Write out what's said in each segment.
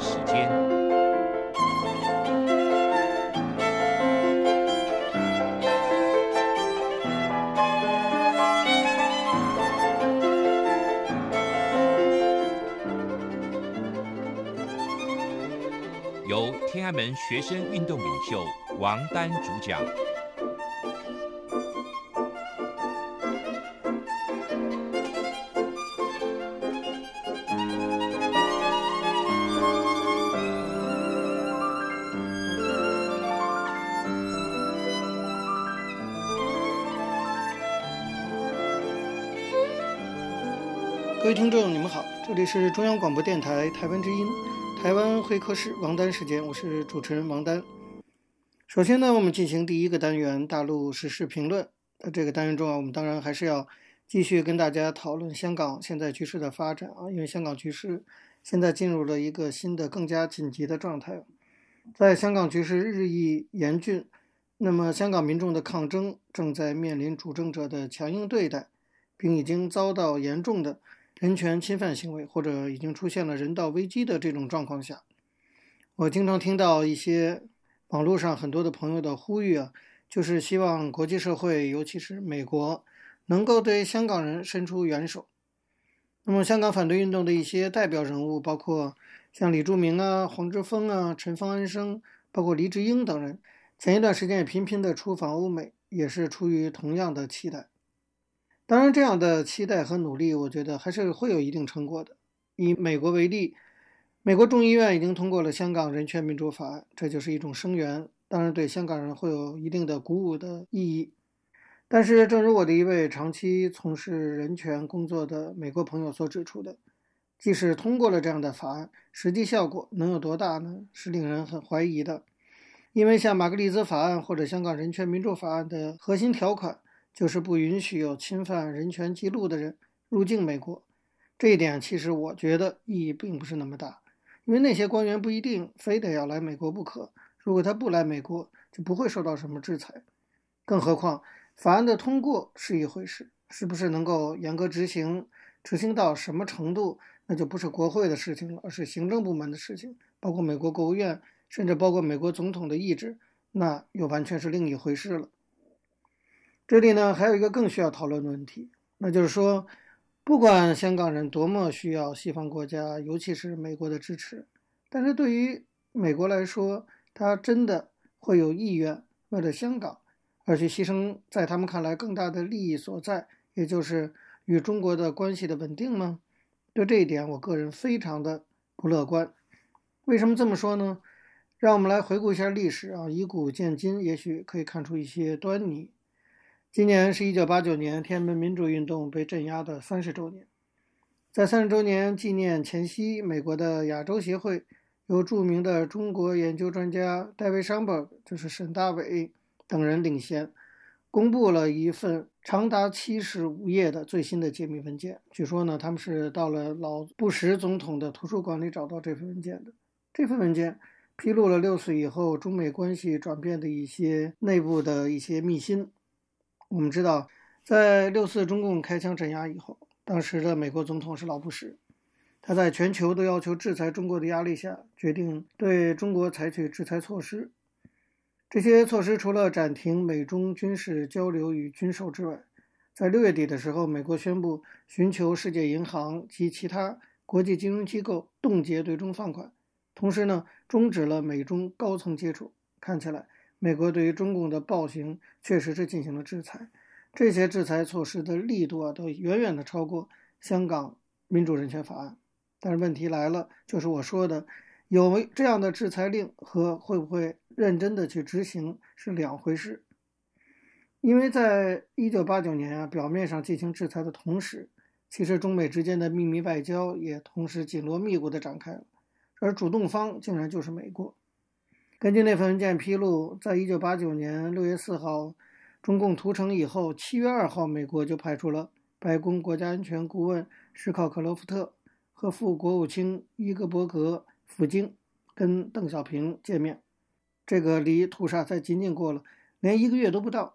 时间。由天安门学生运动领袖王丹主讲。里是中央广播电台台湾之音，台湾会客室王丹时间，我是主持人王丹。首先呢，我们进行第一个单元大陆时事评论。在这个单元中啊，我们当然还是要继续跟大家讨论香港现在局势的发展啊，因为香港局势现在进入了一个新的、更加紧急的状态。在香港局势日益严峻，那么香港民众的抗争正在面临主政者的强硬对待，并已经遭到严重的。人权侵犯行为，或者已经出现了人道危机的这种状况下，我经常听到一些网络上很多的朋友的呼吁啊，就是希望国际社会，尤其是美国，能够对香港人伸出援手。那么，香港反对运动的一些代表人物，包括像李柱铭啊、黄之锋啊、陈方安生，包括黎智英等人，前一段时间也频频的出访欧美，也是出于同样的期待。当然，这样的期待和努力，我觉得还是会有一定成果的。以美国为例，美国众议院已经通过了《香港人权民主法案》，这就是一种声援，当然对香港人会有一定的鼓舞的意义。但是，正如我的一位长期从事人权工作的美国朋友所指出的，即使通过了这样的法案，实际效果能有多大呢？是令人很怀疑的。因为像马格利兹法案或者《香港人权民主法案》的核心条款。就是不允许有侵犯人权记录的人入境美国，这一点其实我觉得意义并不是那么大，因为那些官员不一定非得要来美国不可。如果他不来美国，就不会受到什么制裁。更何况，法案的通过是一回事，是不是能够严格执行，执行到什么程度，那就不是国会的事情了，而是行政部门的事情，包括美国国务院，甚至包括美国总统的意志，那又完全是另一回事了。这里呢，还有一个更需要讨论的问题，那就是说，不管香港人多么需要西方国家，尤其是美国的支持，但是对于美国来说，他真的会有意愿为了香港而去牺牲在他们看来更大的利益所在，也就是与中国的关系的稳定吗？对这一点，我个人非常的不乐观。为什么这么说呢？让我们来回顾一下历史啊，以古鉴今，也许可以看出一些端倪。今年是一九八九年天安门民主运动被镇压的三十周年，在三十周年纪念前夕，美国的亚洲协会由著名的中国研究专家戴维·尚伯，就是沈大伟等人领衔，公布了一份长达七十五页的最新的机密文件。据说呢，他们是到了老布什总统的图书馆里找到这份文件的。这份文件披露了六四以后中美关系转变的一些内部的一些秘辛。我们知道，在六四中共开枪镇压以后，当时的美国总统是老布什，他在全球都要求制裁中国的压力下，决定对中国采取制裁措施。这些措施除了暂停美中军事交流与军售之外，在六月底的时候，美国宣布寻求世界银行及其他国际金融机构冻结对中放款，同时呢，终止了美中高层接触。看起来。美国对于中共的暴行确实是进行了制裁，这些制裁措施的力度啊，都远远的超过香港民主人权法案。但是问题来了，就是我说的，有这样的制裁令和会不会认真的去执行是两回事。因为在一九八九年啊，表面上进行制裁的同时，其实中美之间的秘密外交也同时紧锣密鼓的展开了，而主动方竟然就是美国。根据那份文件披露，在一九八九年六月四号，中共屠城以后，七月二号，美国就派出了白宫国家安全顾问史考克罗夫特和副国务卿伊格伯格赴京跟邓小平见面。这个离屠杀才仅仅过了连一个月都不到。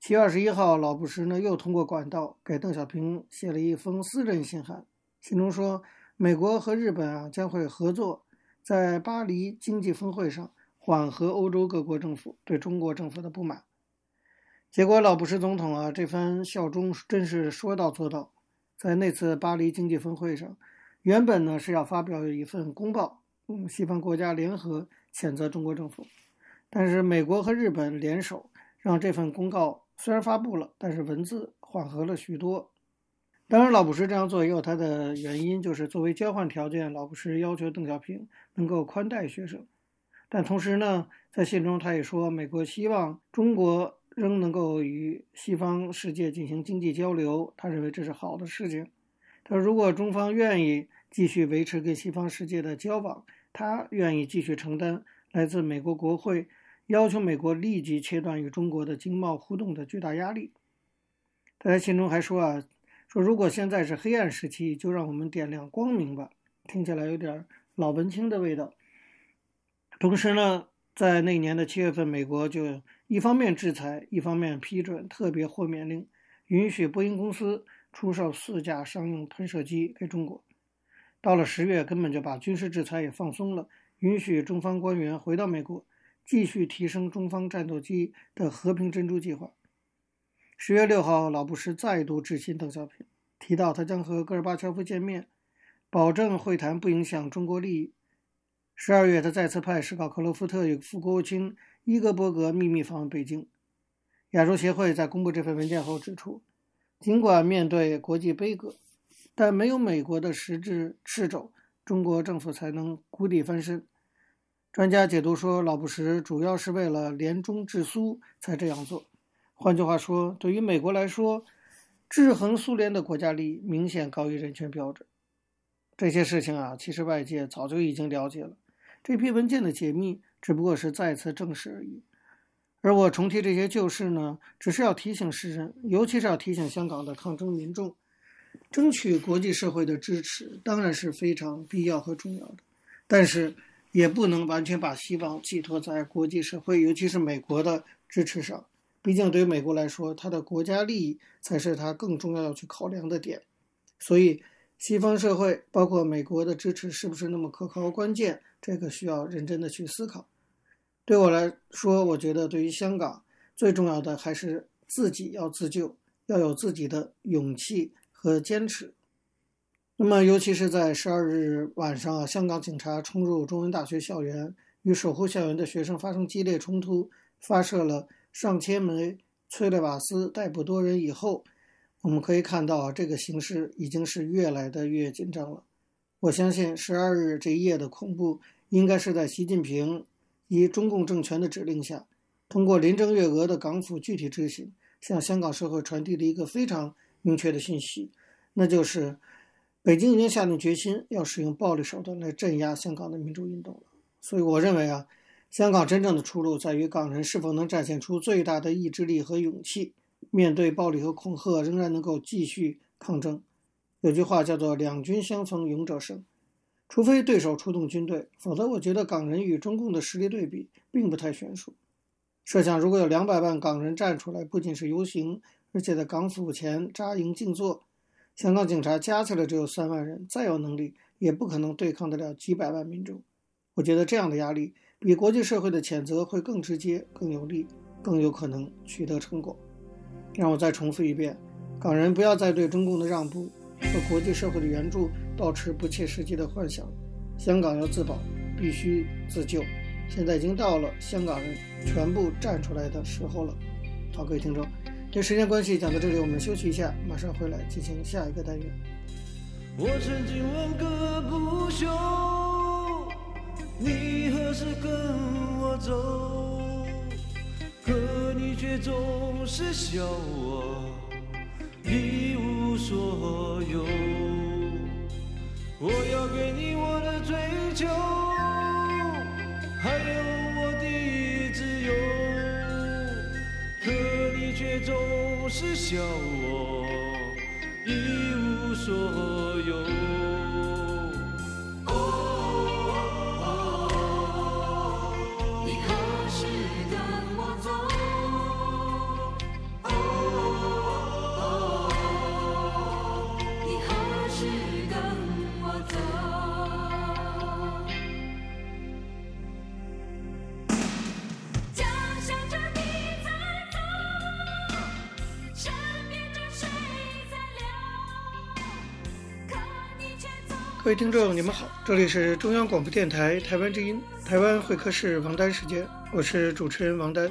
七月二十一号，老布什呢又通过管道给邓小平写了一封私人信函，信中说美国和日本啊将会合作。在巴黎经济峰会上缓和欧洲各国政府对中国政府的不满。结果，老布什总统啊，这番效忠真是说到做到。在那次巴黎经济峰会上，原本呢是要发表一份公报，嗯，西方国家联合谴责中国政府，但是美国和日本联手，让这份公告虽然发布了，但是文字缓和了许多。当然，老布什这样做也有他的原因，就是作为交换条件，老布什要求邓小平能够宽待学生。但同时呢，在信中他也说，美国希望中国仍能够与西方世界进行经济交流，他认为这是好的事情。他说，如果中方愿意继续维持跟西方世界的交往，他愿意继续承担来自美国国会要求美国立即切断与中国的经贸互动的巨大压力。他在信中还说啊。如果现在是黑暗时期，就让我们点亮光明吧。听起来有点老文青的味道。同时呢，在那年的七月份，美国就一方面制裁，一方面批准特别豁免令，允许波音公司出售四架商用喷射机给中国。到了十月，根本就把军事制裁也放松了，允许中方官员回到美国，继续提升中方战斗机的和平珍珠计划。十月六号，老布什再度致信邓小平，提到他将和戈尔巴乔夫见面，保证会谈不影响中国利益。十二月，他再次派史考克洛夫特与副国务卿伊格伯格秘密访问北京。亚洲协会在公布这份文件后指出，尽管面对国际杯葛，但没有美国的实质掣肘，中国政府才能谷底翻身。专家解读说，老布什主要是为了联中制苏才这样做。换句话说，对于美国来说，制衡苏联的国家利益明显高于人权标准。这些事情啊，其实外界早就已经了解了。这批文件的解密只不过是再次证实而已。而我重提这些旧事呢，只是要提醒世人，尤其是要提醒香港的抗争民众，争取国际社会的支持当然是非常必要和重要的，但是也不能完全把希望寄托在国际社会，尤其是美国的支持上。毕竟，对于美国来说，它的国家利益才是它更重要要去考量的点。所以，西方社会包括美国的支持是不是那么可靠？关键这个需要认真的去思考。对我来说，我觉得对于香港最重要的还是自己要自救，要有自己的勇气和坚持。那么，尤其是在十二日晚上啊，香港警察冲入中文大学校园，与守护校园的学生发生激烈冲突，发射了。上千枚催泪瓦斯逮捕多人以后，我们可以看到，这个形势已经是越来的越紧张了。我相信十二日这一夜的恐怖，应该是在习近平以中共政权的指令下，通过林郑月娥的港府具体执行，向香港社会传递的一个非常明确的信息，那就是北京已经下定决心要使用暴力手段来镇压香港的民主运动了。所以我认为啊。香港真正的出路在于港人是否能展现出最大的意志力和勇气，面对暴力和恐吓，仍然能够继续抗争。有句话叫做“两军相逢勇者胜”，除非对手出动军队，否则我觉得港人与中共的实力对比并不太悬殊。设想如果有两百万港人站出来，不仅是游行，而且在港府前扎营静坐，香港警察加起来只有三万人，再有能力也不可能对抗得了几百万民众。我觉得这样的压力。比国际社会的谴责会更直接、更有力、更有可能取得成果。让我再重复一遍：港人不要再对中共的让步和国际社会的援助抱持不切实际的幻想。香港要自保，必须自救。现在已经到了香港人全部站出来的时候了。好，各位听众，因为时间关系讲到这里，我们休息一下，马上回来进行下一个单元。我曾经问个不休。你何时跟我走？可你却总是笑我一无所有。我要给你我的追求，还有我的自由。可你却总是笑我一无所有。各位听众，你们好，这里是中央广播电台台湾之音，台湾会客室王丹时间，我是主持人王丹。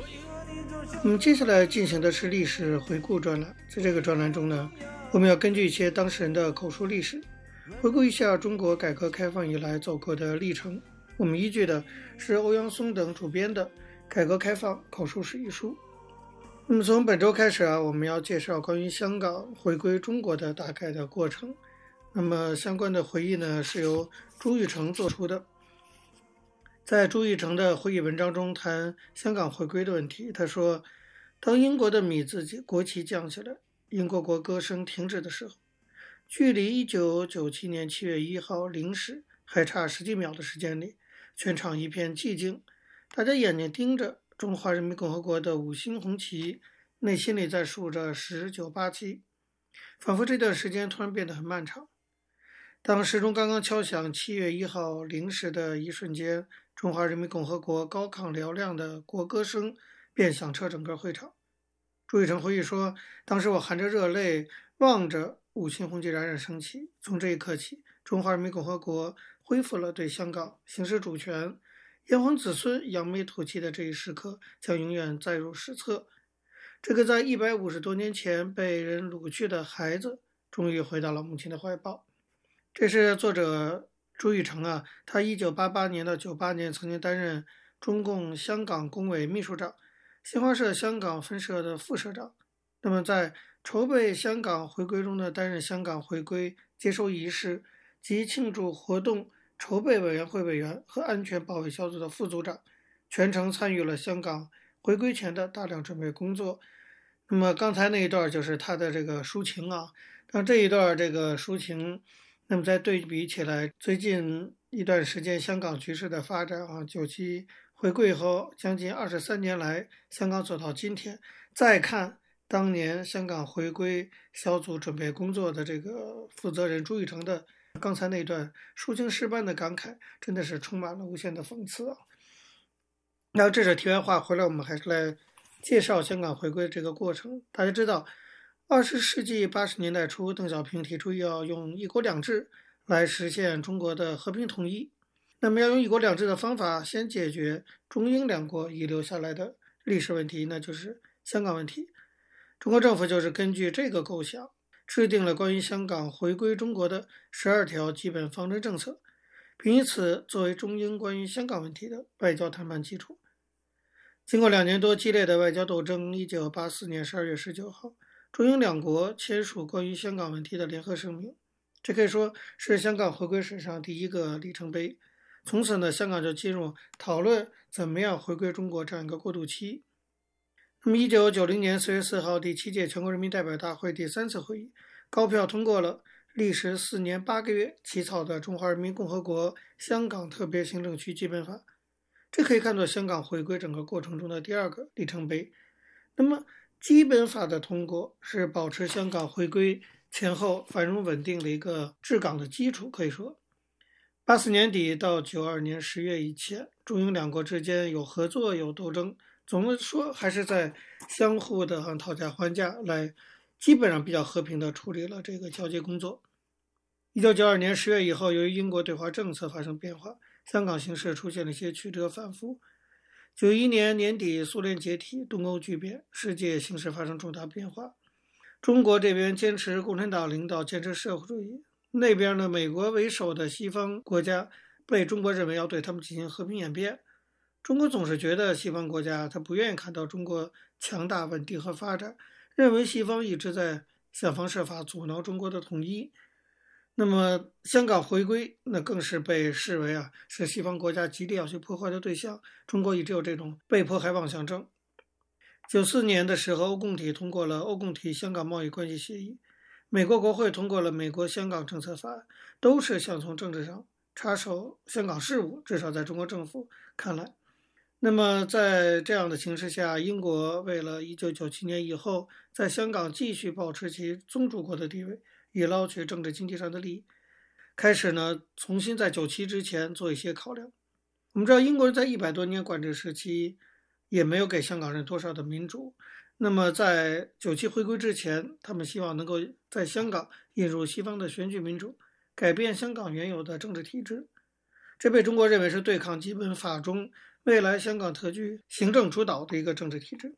我们接下来进行的是历史回顾专栏，在这个专栏中呢，我们要根据一些当事人的口述历史，回顾一下中国改革开放以来走过的历程。我们依据的是欧阳松等主编的《改革开放口述史》一书。那么从本周开始啊，我们要介绍关于香港回归中国的大概的过程。那么相关的回忆呢，是由朱玉成做出的。在朱玉成的回忆文章中谈香港回归的问题，他说：“当英国的米字国旗降下来，英国国歌声停止的时候，距离一九九七年七月一号零时还差十几秒的时间里，全场一片寂静，大家眼睛盯着中华人民共和国的五星红旗，内心里在数着十九八七，仿佛这段时间突然变得很漫长。”当时钟刚刚敲响七月一号零时的一瞬间，中华人民共和国高亢嘹亮的国歌声便响彻整个会场。朱玉成回忆说：“当时我含着热泪望着五星红旗冉冉升起。从这一刻起，中华人民共和国恢复了对香港行使主权，炎黄子孙扬眉吐气的这一时刻将永远载入史册。这个在一百五十多年前被人掳去的孩子，终于回到了母亲的怀抱。”这是作者朱玉成啊，他一九八八年到九八年曾经担任中共香港工委秘书长，新华社香港分社的副社长。那么在筹备香港回归中呢，担任香港回归接收仪式及庆祝活动筹备委员会委员和安全保卫小组的副组长，全程参与了香港回归前的大量准备工作。那么刚才那一段就是他的这个抒情啊，那这一段这个抒情。那么再对比起来，最近一段时间香港局势的发展啊，九七回归后将近二十三年来，香港走到今天，再看当年香港回归小组准备工作的这个负责人朱玉成的刚才那段抒情诗般的感慨，真的是充满了无限的讽刺啊。那这是题外话，回来我们还是来介绍香港回归这个过程。大家知道。二十世纪八十年代初，邓小平提出要用“一国两制”来实现中国的和平统一。那么，要用“一国两制”的方法，先解决中英两国遗留下来的历史问题，那就是香港问题。中国政府就是根据这个构想，制定了关于香港回归中国的十二条基本方针政策，并以此作为中英关于香港问题的外交谈判基础。经过两年多激烈的外交斗争，一九八四年十二月十九号。中英两国签署关于香港问题的联合声明，这可以说是香港回归史上第一个里程碑。从此呢，香港就进入讨论怎么样回归中国这样一个过渡期。那么，一九九零年四月四号，第七届全国人民代表大会第三次会议高票通过了历时四年八个月起草的《中华人民共和国香港特别行政区基本法》，这可以看作香港回归整个过程中的第二个里程碑。那么，基本法的通过是保持香港回归前后繁荣稳定的一个治港的基础。可以说，八四年底到九二年十月以前，中英两国之间有合作有斗争，总的说还是在相互的讨价还价来，基本上比较和平的处理了这个交接工作。一九九二年十月以后，由于英国对华政策发生变化，香港形势出现了一些曲折反复。九一年年底，苏联解体，东欧剧变，世界形势发生重大变化。中国这边坚持共产党领导，坚持社会主义；那边呢，美国为首的西方国家被中国认为要对他们进行和平演变。中国总是觉得西方国家他不愿意看到中国强大、稳定和发展，认为西方一直在想方设法阻挠中国的统一。那么，香港回归那更是被视为啊是西方国家极力要去破坏的对象。中国一直有这种被迫害妄想症。九四年的时候，欧共体通过了欧共体香港贸易关系协议，美国国会通过了美国香港政策法案，都是想从政治上插手香港事务。至少在中国政府看来，那么在这样的形势下，英国为了一九九七年以后在香港继续保持其宗主国的地位。以捞取政治经济上的利益，开始呢，重新在九七之前做一些考量。我们知道，英国人在一百多年管制时期，也没有给香港人多少的民主。那么在九七回归之前，他们希望能够在香港引入西方的选举民主，改变香港原有的政治体制。这被中国认为是对抗基本法中未来香港特区行政主导的一个政治体制。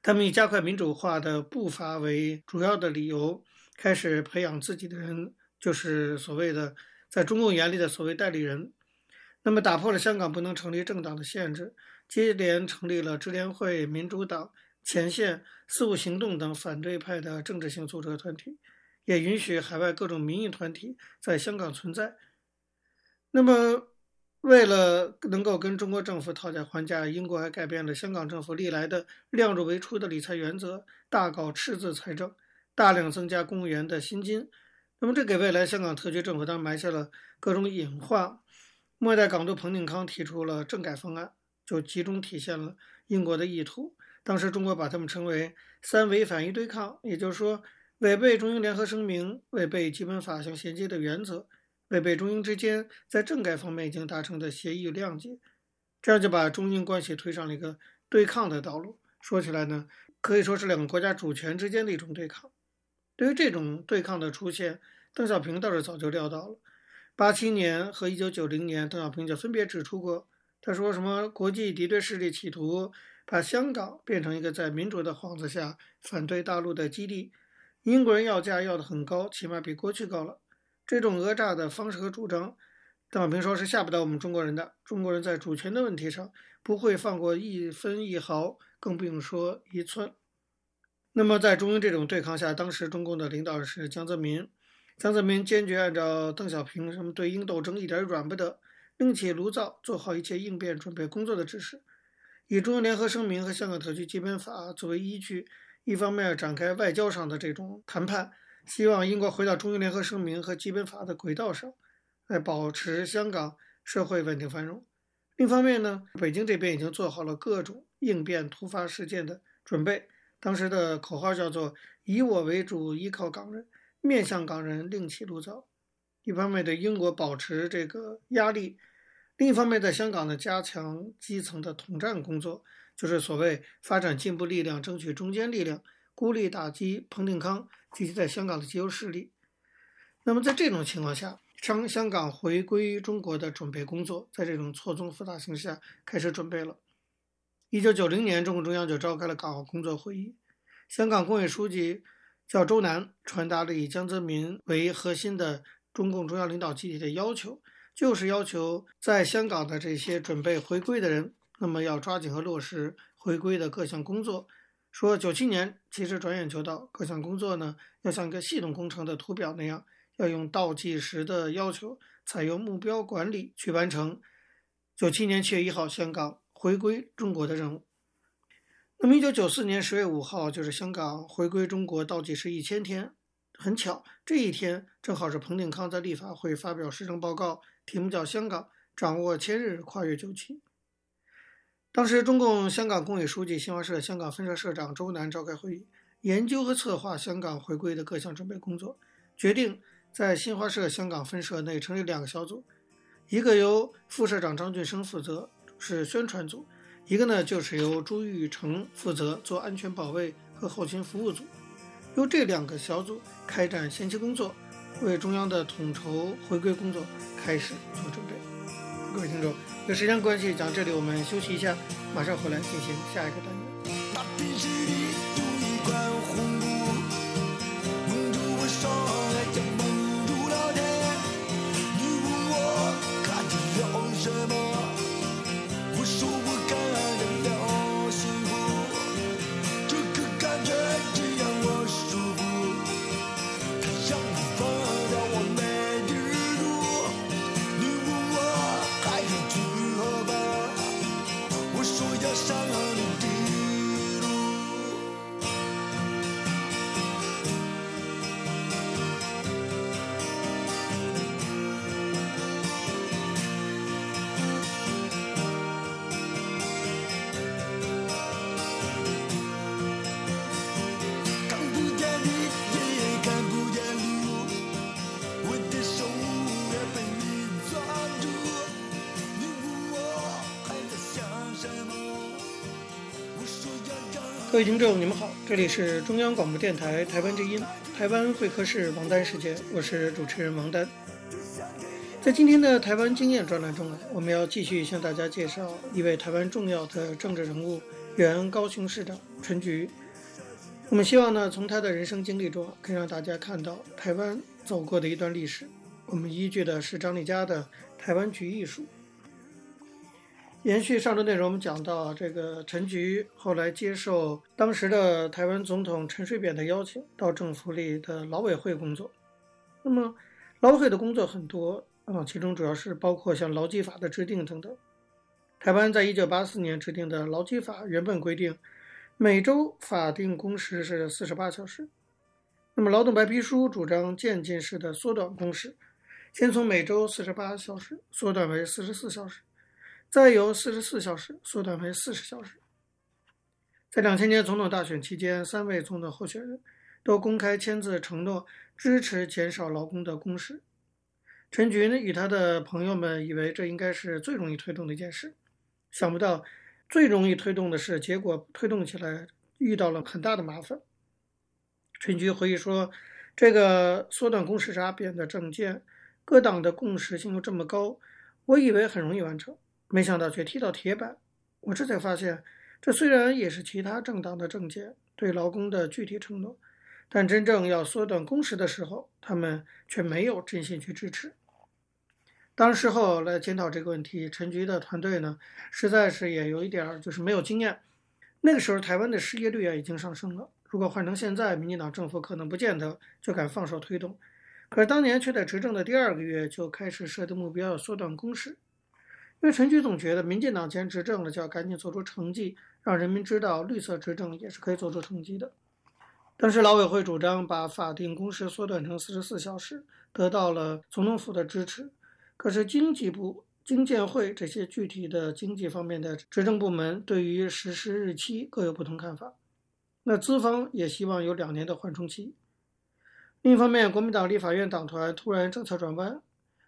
他们以加快民主化的步伐为主要的理由，开始培养自己的人，就是所谓的在中共眼里的所谓代理人。那么，打破了香港不能成立政党的限制，接连成立了支联会、民主党、前线、四五行动等反对派的政治性组织团体，也允许海外各种民意团体在香港存在。那么，为了能够跟中国政府讨价还价，英国还改变了香港政府历来的量入为出的理财原则，大搞赤字财政，大量增加公务员的薪金。那么，这给未来香港特区政府当然埋下了各种隐患。末代港督彭定康提出了政改方案，就集中体现了英国的意图。当时中国把他们称为“三违反一对抗”，也就是说，违背中英联合声明，违背基本法相衔接的原则。违背中英之间在政改方面已经达成的协议谅解，这样就把中英关系推上了一个对抗的道路。说起来呢，可以说是两个国家主权之间的一种对抗。对于这种对抗的出现，邓小平倒是早就料到了。八七年和一九九零年，邓小平就分别指出过，他说什么国际敌对势力企图把香港变成一个在民主的幌子下反对大陆的基地，英国人要价要得很高，起码比过去高了。这种讹诈的方式和主张，邓小平说是吓不到我们中国人的。中国人在主权的问题上不会放过一分一毫，更不用说一寸。那么在中英这种对抗下，当时中共的领导是江泽民。江泽民坚决按照邓小平什么对英斗争一点软不得，另起炉灶，做好一切应变准备工作的指示，以中英联合声明和香港特区基本法作为依据，一方面展开外交上的这种谈判。希望英国回到中英联合声明和基本法的轨道上，来保持香港社会稳定繁荣。另一方面呢，北京这边已经做好了各种应变突发事件的准备。当时的口号叫做“以我为主，依靠港人，面向港人，另起炉灶”。一方面对英国保持这个压力，另一方面在香港呢加强基层的统战工作，就是所谓发展进步力量，争取中坚力量。孤立打击彭定康及其在香港的自由势力。那么，在这种情况下，香香港回归中国的准备工作，在这种错综复杂形势下开始准备了。一九九零年，中共中央就召开了港澳工作会议，香港工委书记叫周南，传达了以江泽民为核心的中共中央领导集体的要求，就是要求在香港的这些准备回归的人，那么要抓紧和落实回归的各项工作。说九七年其实转眼就到，各项工作呢要像一个系统工程的图表那样，要用倒计时的要求，采用目标管理去完成九七年七月一号香港回归中国的任务。那么一九九四年十月五号就是香港回归中国倒计时一千天，很巧，这一天正好是彭定康在立法会发表施政报告，题目叫《香港掌握千日跨越九七》。当时，中共香港工委书记、新华社香港分社社长周南召开会议，研究和策划香港回归的各项准备工作，决定在新华社香港分社内成立两个小组，一个由副社长张俊生负责，是宣传组；一个呢，就是由朱玉成负责做安全保卫和后勤服务组。由这两个小组开展前期工作，为中央的统筹回归工作开始做准备。各位听众。有时间关系，讲这里我们休息一下，马上回来进行下一个单元。各位听众，你们好，这里是中央广播电台台湾之音，台湾会客室王丹时间，我是主持人王丹。在今天的台湾经验专栏中呢，我们要继续向大家介绍一位台湾重要的政治人物，原高雄市长陈菊。我们希望呢，从他的人生经历中，可以让大家看到台湾走过的一段历史。我们依据的是张丽佳的《台湾局艺术》。延续上周内容，我们讲到这个陈菊后来接受当时的台湾总统陈水扁的邀请，到政府里的劳委会工作。那么，劳委会的工作很多啊，其中主要是包括像劳基法的制定等等。台湾在一九八四年制定的劳基法原本规定，每周法定工时是四十八小时。那么，劳动白皮书主张渐进式的缩短工时，先从每周四十八小时缩短为四十四小时。再由四十四小时缩短为四十小时。在两千年总统大选期间，三位总统候选人都公开签字承诺支持减少劳工的工时。陈菊呢，与他的朋友们以为这应该是最容易推动的一件事，想不到最容易推动的事，结果推动起来遇到了很大的麻烦。陈菊回忆说：“这个缩短工时是阿扁的政见，各党的共识性又这么高，我以为很容易完成。”没想到却踢到铁板，我这才发现，这虽然也是其他政党的政见，对劳工的具体承诺，但真正要缩短工时的时候，他们却没有真心去支持。当时候来检讨这个问题，陈菊的团队呢，实在是也有一点就是没有经验。那个时候台湾的失业率啊已经上升了，如果换成现在，民进党政府可能不见得就敢放手推动，可是当年却在执政的第二个月就开始设定目标要缩短工时。因为陈菊总觉得，民进党既然执政了，就要赶紧做出成绩，让人民知道绿色执政也是可以做出成绩的。当时劳委会主张把法定工时缩短成四十四小时，得到了总统府的支持。可是经济部、经建会这些具体的经济方面的执政部门对于实施日期各有不同看法。那资方也希望有两年的缓冲期。另一方面，国民党立法院党团突然政策转弯，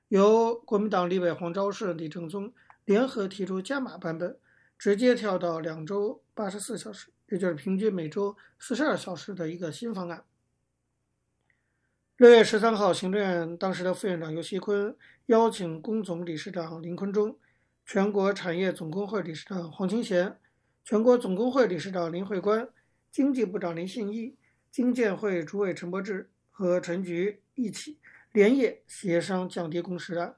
由国民党立委黄昭顺、李正宗。联合提出加码版本，直接跳到两周八十四小时，也就是平均每周四十二小时的一个新方案。六月十三号，行政院当时的副院长游锡堃邀请工总理事长林坤中、全国产业总工会理事长黄清贤、全国总工会理事长林慧官、经济部长林信义、经建会主委陈柏志和陈菊一起连夜协商降低工时案。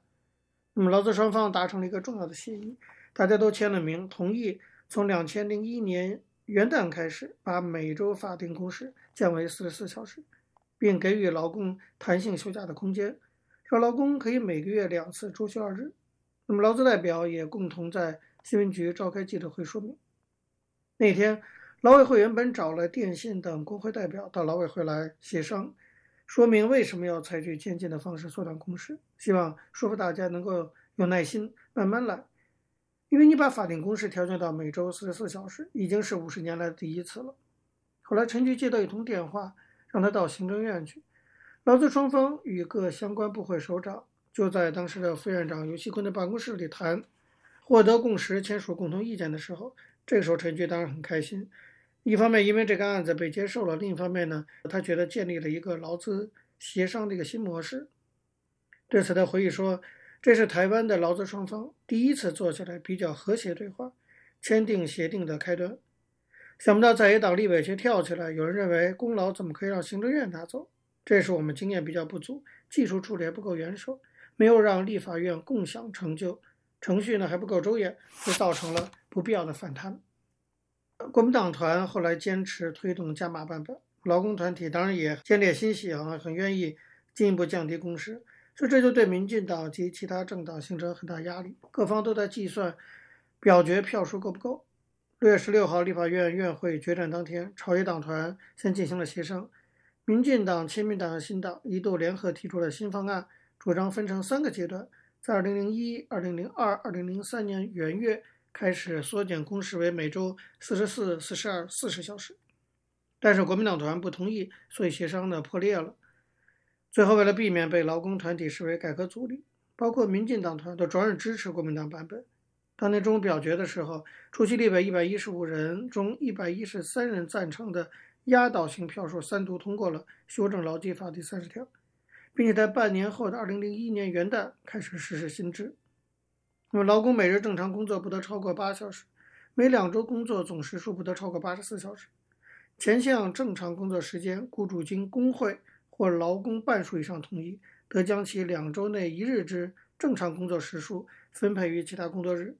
那么劳资双方达成了一个重要的协议，大家都签了名，同意从两千零一年元旦开始，把每周法定工时降为四十四小时，并给予劳工弹性休假的空间，让劳工可以每个月两次周休二日。那么劳资代表也共同在新闻局召开记者会说明。那天，劳委会原本找了电信等工会代表到劳委会来协商。说明为什么要采取渐进的方式缩短工时，希望说服大家能够有耐心，慢慢来。因为你把法定工时调整到每周四十四小时，已经是五十年来的第一次了。后来陈局接到一通电话，让他到行政院去。劳资双方与各相关部会首长就在当时的副院长尤锡坤的办公室里谈，获得共识，签署共同意见的时候，这个时候陈局当然很开心。一方面，因为这个案子被接受了；另一方面呢，他觉得建立了一个劳资协商的一个新模式。对此，他回忆说：“这是台湾的劳资双方第一次坐下来比较和谐对话、签订协定的开端。想不到在野党立委却跳起来，有人认为功劳怎么可以让行政院拿走？这是我们经验比较不足，技术处理还不够圆熟，没有让立法院共享成就，程序呢还不够周延，就造成了不必要的反弹。”国民党团后来坚持推动加码版本，劳工团体当然也见猎欣喜啊，很愿意进一步降低工时，所以这就对民进党及其他政党形成很大压力，各方都在计算表决票数够不够。六月十六号，立法院院会决战当天，朝野党团先进行了协商，民进党、亲民党和新党一度联合提出了新方案，主张分成三个阶段，在二零零一、二零零二、二零零三年元月。开始缩减工时为每周四十四、四十二、四十小时，但是国民党团不同意，所以协商呢破裂了。最后，为了避免被劳工团体视为改革阻力，包括民进党团都转而支持国民党版本。当天中午表决的时候，出席立委一百一十五人中一百一十三人赞成的压倒性票数三读通过了修正劳基法第三十条，并且在半年后的二零零一年元旦开始实施新制。那么，劳工每日正常工作不得超过八小时，每两周工作总时数不得超过八十四小时。前项正常工作时间，雇主经工会或劳工半数以上同意，得将其两周内一日之正常工作时数分配于其他工作日。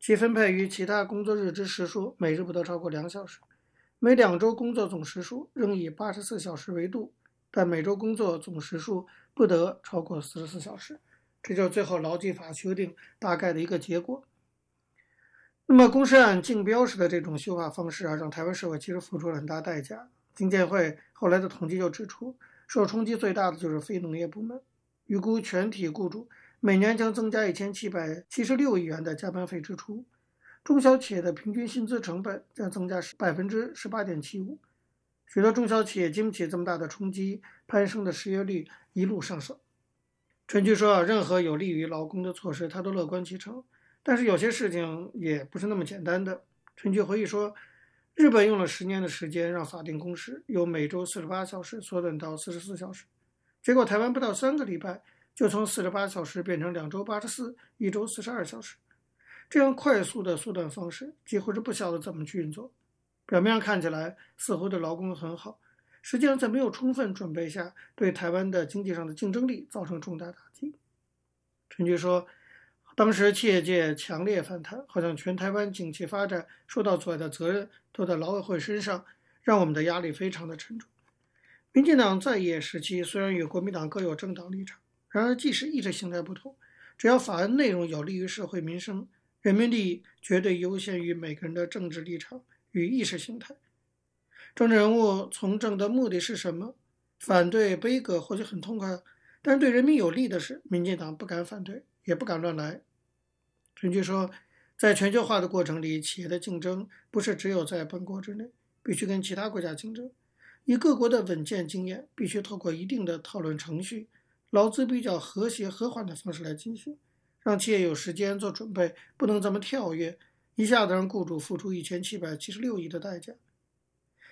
其分配于其他工作日之时数，每日不得超过两小时。每两周工作总时数仍以八十四小时为度，但每周工作总时数不得超过四十四小时。这就是最后劳基法修订大概的一个结果。那么，公示案竞标式的这种修法方式啊，让台湾社会其实付出了很大代价。经建会后来的统计就指出，受冲击最大的就是非农业部门，预估全体雇主。每年将增加一千七百七十六亿元的加班费支出，中小企业的平均薪资成本将增加百分之十八点七五，许多中小企业经不起这么大的冲击，攀升的失业率一路上升。陈菊说：“啊任何有利于劳工的措施，他都乐观其成。但是有些事情也不是那么简单的。”陈菊回忆说：“日本用了十年的时间，让法定工时由每周四十八小时缩短到四十四小时，结果台湾不到三个礼拜。”就从四十八小时变成两周八十四，一周四十二小时，这样快速的缩短方式几乎是不晓得怎么去运作。表面上看起来似乎对劳工很好，实际上在没有充分准备下，对台湾的经济上的竞争力造成重大打击。陈菊说，当时企业界强烈反弹，好像全台湾景气发展受到阻碍的责任都在劳委会身上，让我们的压力非常的沉重。民进党在野时期虽然与国民党各有政党立场。然而，即使意识形态不同，只要法案内容有利于社会民生，人民利益绝对优先于每个人的政治立场与意识形态。政治人物从政的目的是什么？反对杯葛或许很痛快，但是对人民有利的事，民进党不敢反对，也不敢乱来。陈菊说，在全球化的过程里，企业的竞争不是只有在本国之内，必须跟其他国家竞争。以各国的稳健经验，必须透过一定的讨论程序。劳资比较和谐和缓的方式来进行，让企业有时间做准备，不能这么跳跃，一下子让雇主付出一千七百七十六亿的代价。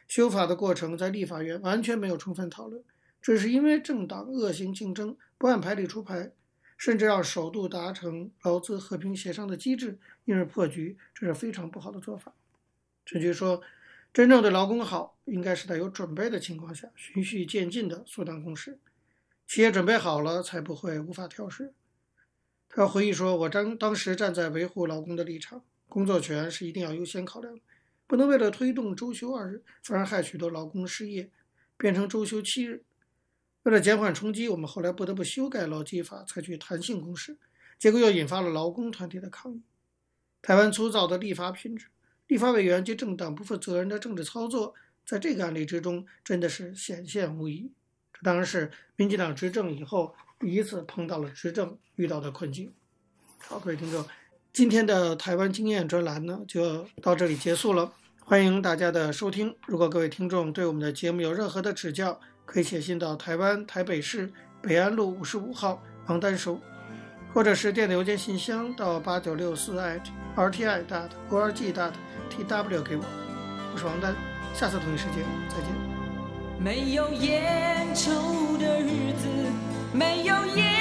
修法的过程在立法院完全没有充分讨论，只是因为政党恶性竞争，不按牌理出牌，甚至让首度达成劳资和平协商的机制因而破局，这是非常不好的做法。陈菊说，真正对劳工好，应该是在有准备的情况下，循序渐进的缩短工时。企业准备好了，才不会无法调适。他回忆说：“我当当时站在维护劳工的立场，工作权是一定要优先考量的，不能为了推动周休二日，反而害许多劳工失业，变成周休七日。为了减缓冲击，我们后来不得不修改劳基法，采取弹性工时，结果又引发了劳工团体的抗议。台湾粗糙的立法品质，立法委员及政党不负责任的政治操作，在这个案例之中，真的是显现无疑。”这当然是民进党执政以后第一次碰到了执政遇到的困境。好，各位听众，今天的台湾经验专栏呢就到这里结束了，欢迎大家的收听。如果各位听众对我们的节目有任何的指教，可以写信到台湾台北市北安路五十五号王丹收，或者是电子邮件信箱到八九六四 @rti dot org dot tw 给我。我是王丹，下次同一时间再见。没有烟抽的日子，没有烟